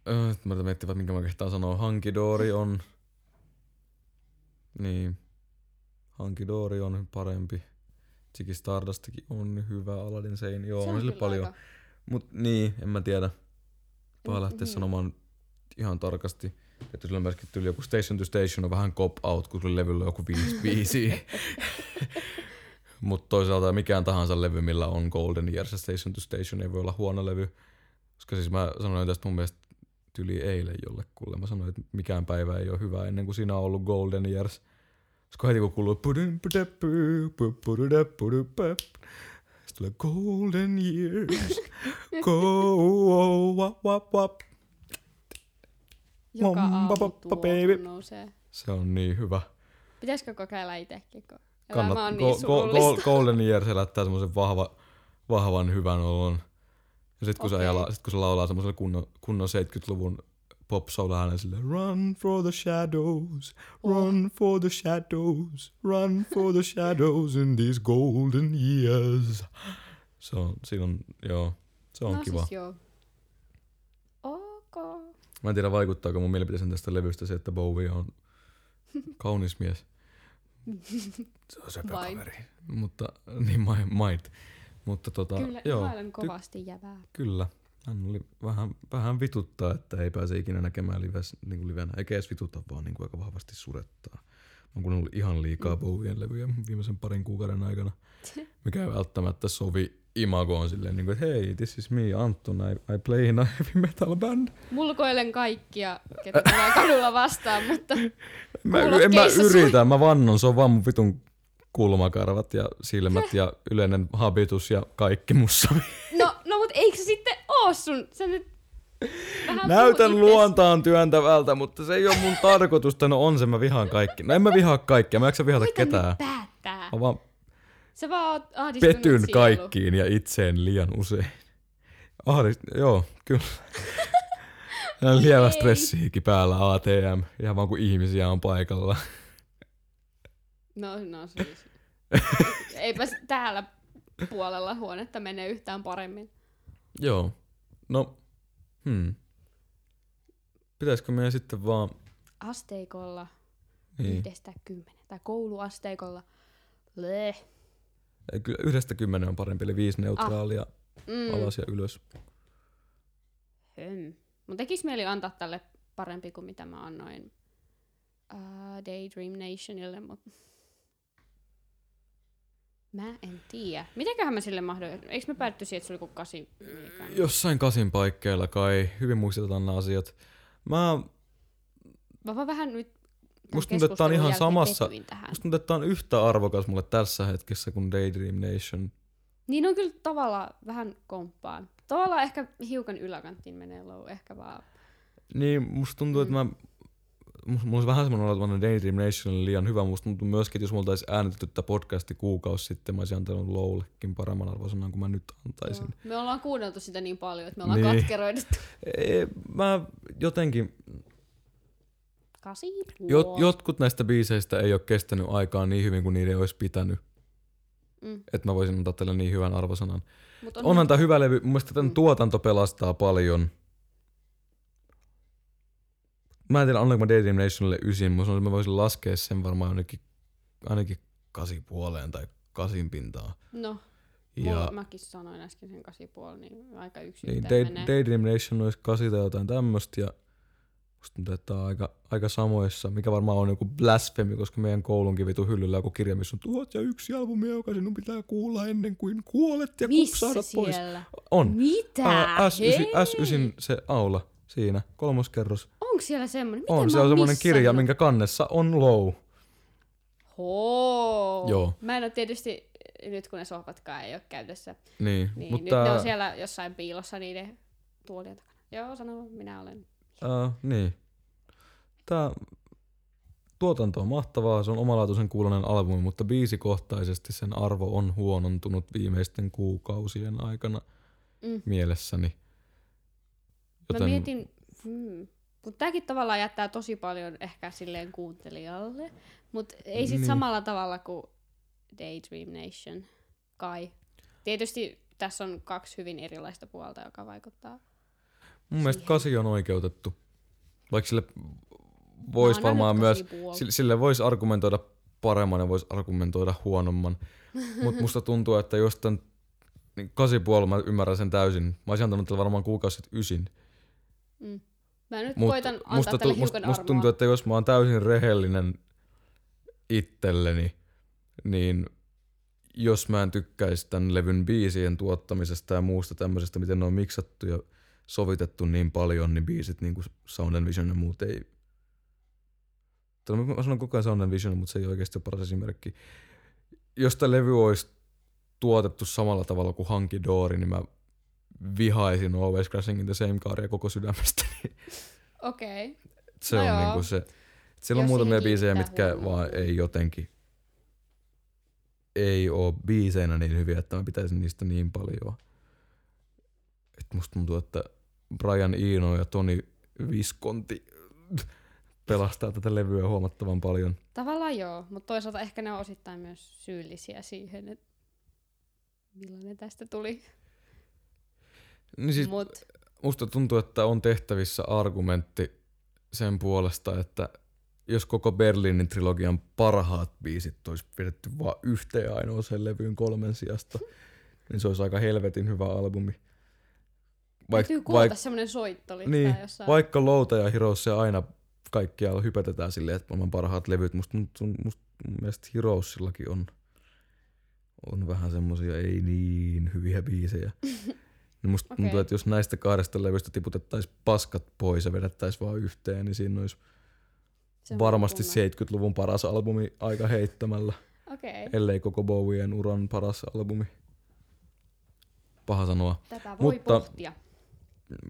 Äh, mä yritän miettiä, minkä mä kehtaan sanoa. Hankidori on... Niin. Hankidori on parempi. Ziggy Stardustikin on hyvä. Aladdin Sein, joo, Se on, sille kyllä paljon. aika- Mut niin, en mä tiedä. Paha lähteä Mhm. sanomaan ihan tarkasti. Että sillä on myöskin tyyli joku Station to Station on vähän cop out, kun sulla levyllä on joku viisi biisiä. Mutta toisaalta mikään tahansa levy, millä on Golden Years Station to Station ei voi olla huono levy. Koska siis mä sanoin tästä mun mielestä tyli eilen jollekulle. Mä sanoin, että mikään päivä ei ole hyvä ennen kuin siinä on ollut Golden Years. Koska heti kun kuuluu sitten tulee Golden Years, go, wap, wap, wap. Joka aamu tuo baby. nousee. Se on niin hyvä. Pitäisikö kokeilla itsekin? Kun elämä Kannat, on go, niin go, go, Golden Years elättää semmoisen vahva, vahvan hyvän olon. Ja sit kun, okay. Se, jala, sit kun se laulaa semmoisella kunnon, kunnon 70-luvun pop soul äänen silleen Run for the shadows, run for the shadows, run for the shadows in these golden years. Se on, on, joo, se on no kiva. siis joo. Ok. Mä en tiedä vaikuttaako mun mielipiteeseen tästä levystä se, että Bowie on kaunis mies. Se on söpö kaveri. Mutta, niin mi- might. Mutta tota, Kyllä joo, kovasti jävää. kyllä. Hän oli vähän, vähän vituttaa, että ei pääse ikinä näkemään lives, niin kuin livenä. Eikä edes vituta, vaan niin kuin aika vahvasti surettaa. Mä oon kuunnellut ihan liikaa Mm. Bowien levyjä viimeisen parin kuukauden aikana, mikä ei välttämättä sovi imago on silleen, niin kuin, että hei, this is me, Anton, I, I play in a heavy metal band. Mulkoilen kaikkia, ketä tulee kadulla vastaan, mutta Mä, en mä yritä, mä vannon, se on vaan mun vitun kulmakarvat ja silmät ja yleinen habitus ja kaikki mussa. no, no mut eikö se sitten oo sun? Sä nyt vähän Näytän luontaan työntävältä, mutta se ei ole mun tarkoitusta. No on se, mä vihaan kaikki. No en mä vihaa kaikkia, mä jaksa vihata nyt ketään. päättää. Mä vaan Sä vaan oot ahdistunut petyn sielu. kaikkiin ja itseen liian usein. Ahdist, joo, kyllä. Lievä stressiikin päällä ATM, ihan vaan kun ihmisiä on paikalla. No, no siis. Eipä täällä puolella huonetta mene yhtään paremmin. Joo, no, hmm. Pitäisikö meidän sitten vaan, Asteikolla niin, yhdestä kymmenen. Tai kouluasteikolla. Leh. ei, kyllä yhdestä kymmenen on parempi, eli viisi neutraalia Mm. alas ja ylös. Höm. Mun tekis mieli antaa tälle parempi kuin mitä mä annoin uh, Daydream Nationille, mutta mä en tiedä. Mitenköhän mä sille mahdoin? Eikö me päätty siihen, että se oli kuin kasi? Eikä- Jossain kasin paikkeilla kai, hyvin muistetaan nämä asiat. Mä Mä vaan vähän nyt Musta tuntuu, että on ihan samassa-. Musta tuntuu, että on yhtä arvokas mulle tässä hetkessä kuin Daydream Nation. Niin on kyllä tavallaan vähän komppaan. Tavallaan ehkä hiukan yläkanttiin menee low, ehkä vaan. Niin, musta tuntuu, että mä... Mulla olisi vähän semmoinen olo, että Daydream Nationille liian hyvä. Musta tuntuu myöskin, että jos mulla olisi äänitetty tätä podcasti kuukausi sitten, mä olisin antanut Lowllekin paremman arvosanan kuin mä nyt antaisin. Joo. Me ollaan kuunneltu sitä niin paljon, että me ollaan Niin. katkeroiduttu. Ei, mä jotenkin... Kasi Jot, jotkut näistä biiseistä ei ole kestänyt aikaa niin hyvin kuin niiden olisi pitänyt. Mm. Että mä voisin antaa tälle niin hyvän arvosanan. Mut on Onhan tää hyvä levy. Mun mielestä tämän Mm. tuotanto pelastaa paljon. Mä en tiedä, annanko mä Daydream Nationille ysin. Sanoisin, että mä voisin laskea sen varmaan ainakin, ainakin kasi puoleen tai kasin pintaa. No, Ja mäkin sanoin äsken sen kasi puoli, niin aika yksi niin, Day, menee. Daydream Nation olisi kasi tai jotain tämmöstä. Ja musta tää on aika, aika samoissa, mikä varmaan on joku blasfemi, koska meidän koulunkin vitu hyllyllä on joku kirja, missä on tuhat ja yksi albumia, joka sinun pitää kuulla ennen kuin kuolet ja Missä kupsahdat pois. On. Mitä? Ää, S9, Hei! S9 se aula siinä, kolmoskerros. Onko siellä semmonen? Miten On, se on semmoinen kirja, minkä kannessa on low. Hoo. Joo. Mä en ole tietysti, nyt kun ne sohvatkaan ei ole käytössä, Niin, niin mutta nyt ne on siellä jossain piilossa niiden tuolien takana. Joo, sano, minä olen. ää, niin. Tää tuotanto on mahtavaa, se on omalaatuisen kuulonen albumi, mutta biisikohtaisesti sen arvo on huonontunut viimeisten kuukausien aikana Mm. mielessäni. Mä mietin, hmm. Mutta tämäkin tavallaan jättää tosi paljon ehkä silleen kuuntelijalle, mutta ei sit Niin. samalla tavalla kuin Daydream Nation, kai. Tietysti tässä on kaksi hyvin erilaista puolta, joka vaikuttaa. Mun mielestä siihen. kasi on oikeutettu. Vaikka sille voisi varmaan myös, sille, sille voisi argumentoida paremman ja voisi argumentoida huonomman. Mutta musta tuntuu, että jos tän niin kasi puoli, mä ymmärrän sen täysin. Mä olisin antanut varmaan kuukausi sitten ysin. Mm. Mä nyt Mut koitan antaa musta, tälle musta, hiukan musta tuntuu, että jos mä oon täysin rehellinen itselleni, niin jos mä en tykkäisi tämän levyn biisien tuottamisesta ja muusta tämmöisestä, miten ne on miksattu ja sovitettu niin paljon, niin biisit niin kuin Sound and Vision ja muut ei... Mä sanon koko ajan Sound and Vision, mutta se ei oikeasti ole paras esimerkki. Jos tämä levy olisi tuotettu samalla tavalla kuin Hanky Dory, niin mä vihaisin Always Crashing in the Same Caria koko sydämestäni. Okei. Se No on joo. niinku se. Siellä on Jos muutamia biisejä, mitkä huomiota. vaan ei jotenkin ei oo biiseinä niin hyviä, että mä pitäisin niistä niin paljon. Et musta tuntuu, että Brian Eno ja Toni Visconti pelastaa tätä levyä huomattavan paljon. Tavallaan joo, mutta toisaalta ehkä ne on osittain myös syyllisiä siihen, että millainen tästä tuli. Niin siis Mut musta tuntuu, että on tehtävissä argumentti sen puolesta, että jos koko Berliinin trilogian parhaat biisit olisi pidetty vaan yhteen ainoaseen levyyn kolmen sijasta, niin se olisi aika helvetin hyvä albumi. Vaik, täytyy koota vaik, semmoinen soittolista niin, jossain. vaikka Louta ja Heroesia aina kaikkialla hypätetään silleen, että maailman parhaat levyt, musta, musta, musta mun mielestä Heroesillakin on, on vähän semmosia ei niin hyviä biisejä. Niin musta Okei. tuntuu, että jos näistä kahdesta levystä tiputettaisiin paskat pois ja vedettäisiin vaan yhteen, niin siinä olisi Se on varmasti tunne. 70-luvun paras albumi aika heittämällä, Okei, ellei koko Bowien uran paras albumi. Paha sanoa. tätä voi Mutta- pohtia.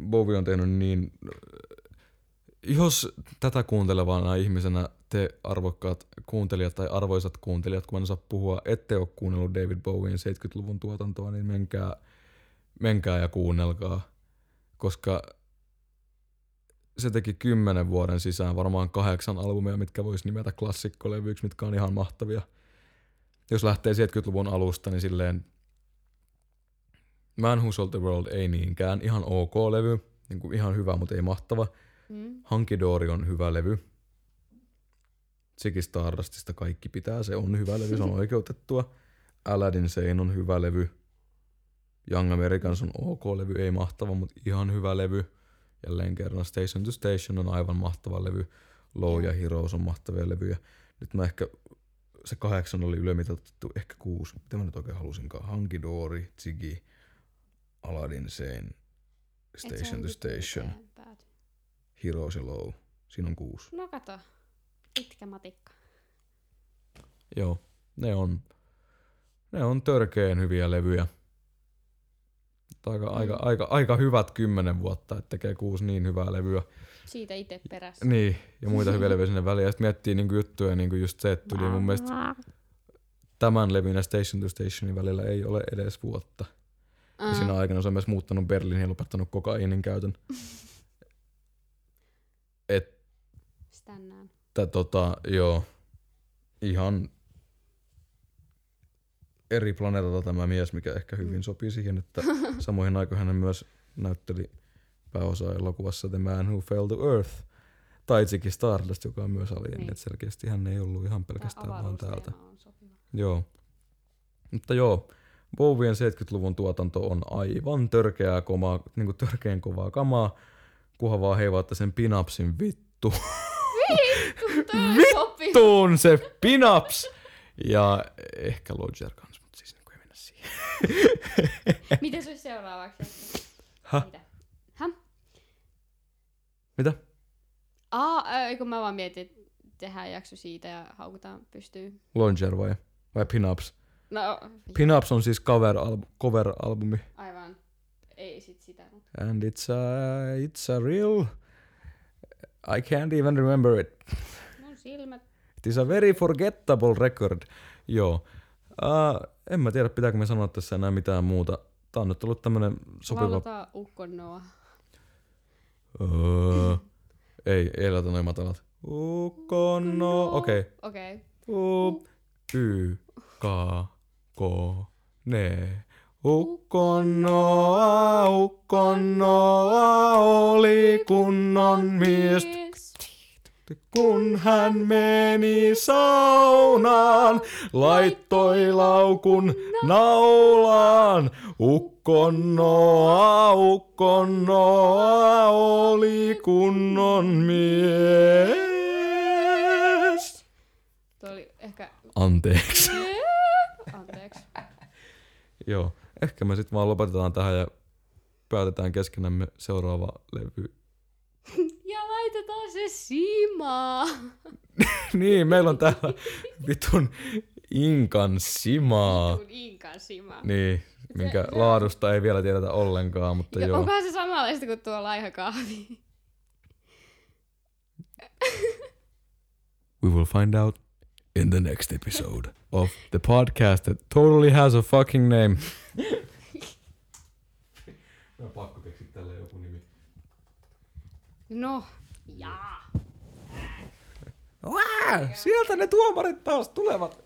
Bowie on tehnyt niin... Jos tätä kuuntelevana ihmisenä te arvokkaat kuuntelijat tai arvoisat kuuntelijat, kun en osaa puhua, ette ole kuunnellut David Bowien 70-luvun tuotantoa, niin menkää, menkää ja kuunnelkaa. Koska se teki kymmenen vuoden sisään varmaan kahdeksan albumia, mitkä voisi nimetä klassikkolevyiksi, mitkä on ihan mahtavia. Jos lähtee 70-luvun alusta, niin silleen Man Who Sold the World ei niinkään. Ihan ok levy. Niin kuin ihan hyvä, mutta ei mahtava. Mm. Hunky Dory on hyvä levy. Ziggy Stardustista kaikki pitää. Se on hyvä levy, se on oikeutettua. Aladdin Sane on hyvä levy. Young Americans on ok levy, ei mahtava, mutta ihan hyvä levy. Jälleen kerran Station to Station on aivan mahtava levy. Low ja Heroes on mahtavia levyjä. Nyt mä ehkä, se kahdeksan oli ylemitoitettu, ehkä kuusi. Mitä mä nyt oikein halusinkaan? Hunky Dory, Ziggy, Aladdin Sane, Station to Station. Heroes ja Low. Siinä on kuusi. No kato, pitkä matikka. Joo, ne on, ne on törkeen hyviä levyjä. Aika, mm. aika, aika, aika hyvät kymmenen vuotta, että tekee kuusi niin hyvää levyä. Siitä itse perässä. Niin, ja muita hyviä levyjä sinne väliin. Ja sitten miettii niinku juttuja, niinku just se, että tuli mun mielestä tämän levyn ja Station to Stationin välillä ei ole edes vuotta. Ja siinä aikana se on myös muuttanut Berliiniin ja lopettanut kokaiinin käytön. Että Stännään. tota, joo, ihan eri planeetalta tämä mies, mikä ehkä hyvin sopii siihen, että samoihin aikoihin hän myös näytteli pääosaa elokuvassa The Man Who Fell to Earth. Tai Ziggy Stardust, joka on myös alien, Niin. niin. että selkeästi hän ei ollut ihan pelkästään Tää vaan täältä. Joo. Mutta joo, Bowien 70-luvun tuotanto on aivan törkeää komaa, niinku törkeän kovaa kamaa, kunhan vaan heivaatte sen pinapsin vittu. Sopi. Tuun se pinaps! Ja ehkä Lodger kans, mutta siis niinku ei mennä Miten se olisi seuraavaksi? Häh? Mitä? Häh? Mitä? Aa, äh, kun mä vaan mietin, että tehdään jakso siitä ja haukutaan pystyy. Lodger vai? Vai Pinaps? No, Pinaps on siis cover-albu- cover-albumi. aivan. Ei sit sitä, And it's a, it's a real... I can't even remember it. mun silmät. It is a very forgettable record. Joo. Uh, en mä tiedä, pitääkö me sanoa tässä enää mitään muuta. Tää on nyt ollut tämmönen sopiva... Lauletaan Ukkon Noa. Öö, ei, ei laita noin matalat. Ukonno, okei. Okay. Okei. Okay. U, y, ne. Ukonnoa, ukonnoa oli kunnon mies. Kun hän meni saunaan, laittoi laukun naulaan. Ukkonnoa, ukkonnoa oli kunnon mies. Tuo oli ehkä... Anteeksi. Anteeksi. Joo, ehkä me sitten vaan lopetetaan tähän ja päätetään keskenämme seuraava levy. Laitetaan se simaa. niin, meillä on täällä vitun Inkan simaa. Kun Inkan simaa. Niin, minkä laadusta ei vielä tiedetä ollenkaan, mutta Ja joo. onkohan se samanlaista kuin tuo laiha kahvi? We will find out in the next episode of the podcast that totally has a fucking name. Mä pakko keksiä tälle joku nimi. No, Jaa. Sieltä ne tuomarit taas tulevat.